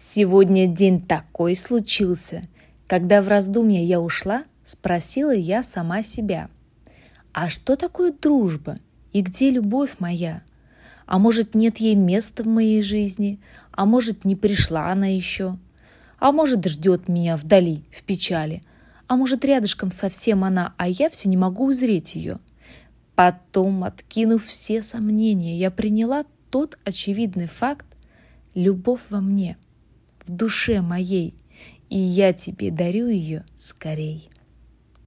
Сегодня день такой случился. Когда в раздумье я ушла, спросила я сама себя. А что такое дружба? И где любовь моя? А может, нет ей места в моей жизни? А может, не пришла она еще? А может, ждет меня вдали, в печали? А может, рядышком совсем она, а я все не могу узреть ее? Потом, откинув все сомнения, я приняла тот очевидный факт – любовь во мне, в душе моей, и я тебе дарю ее скорей.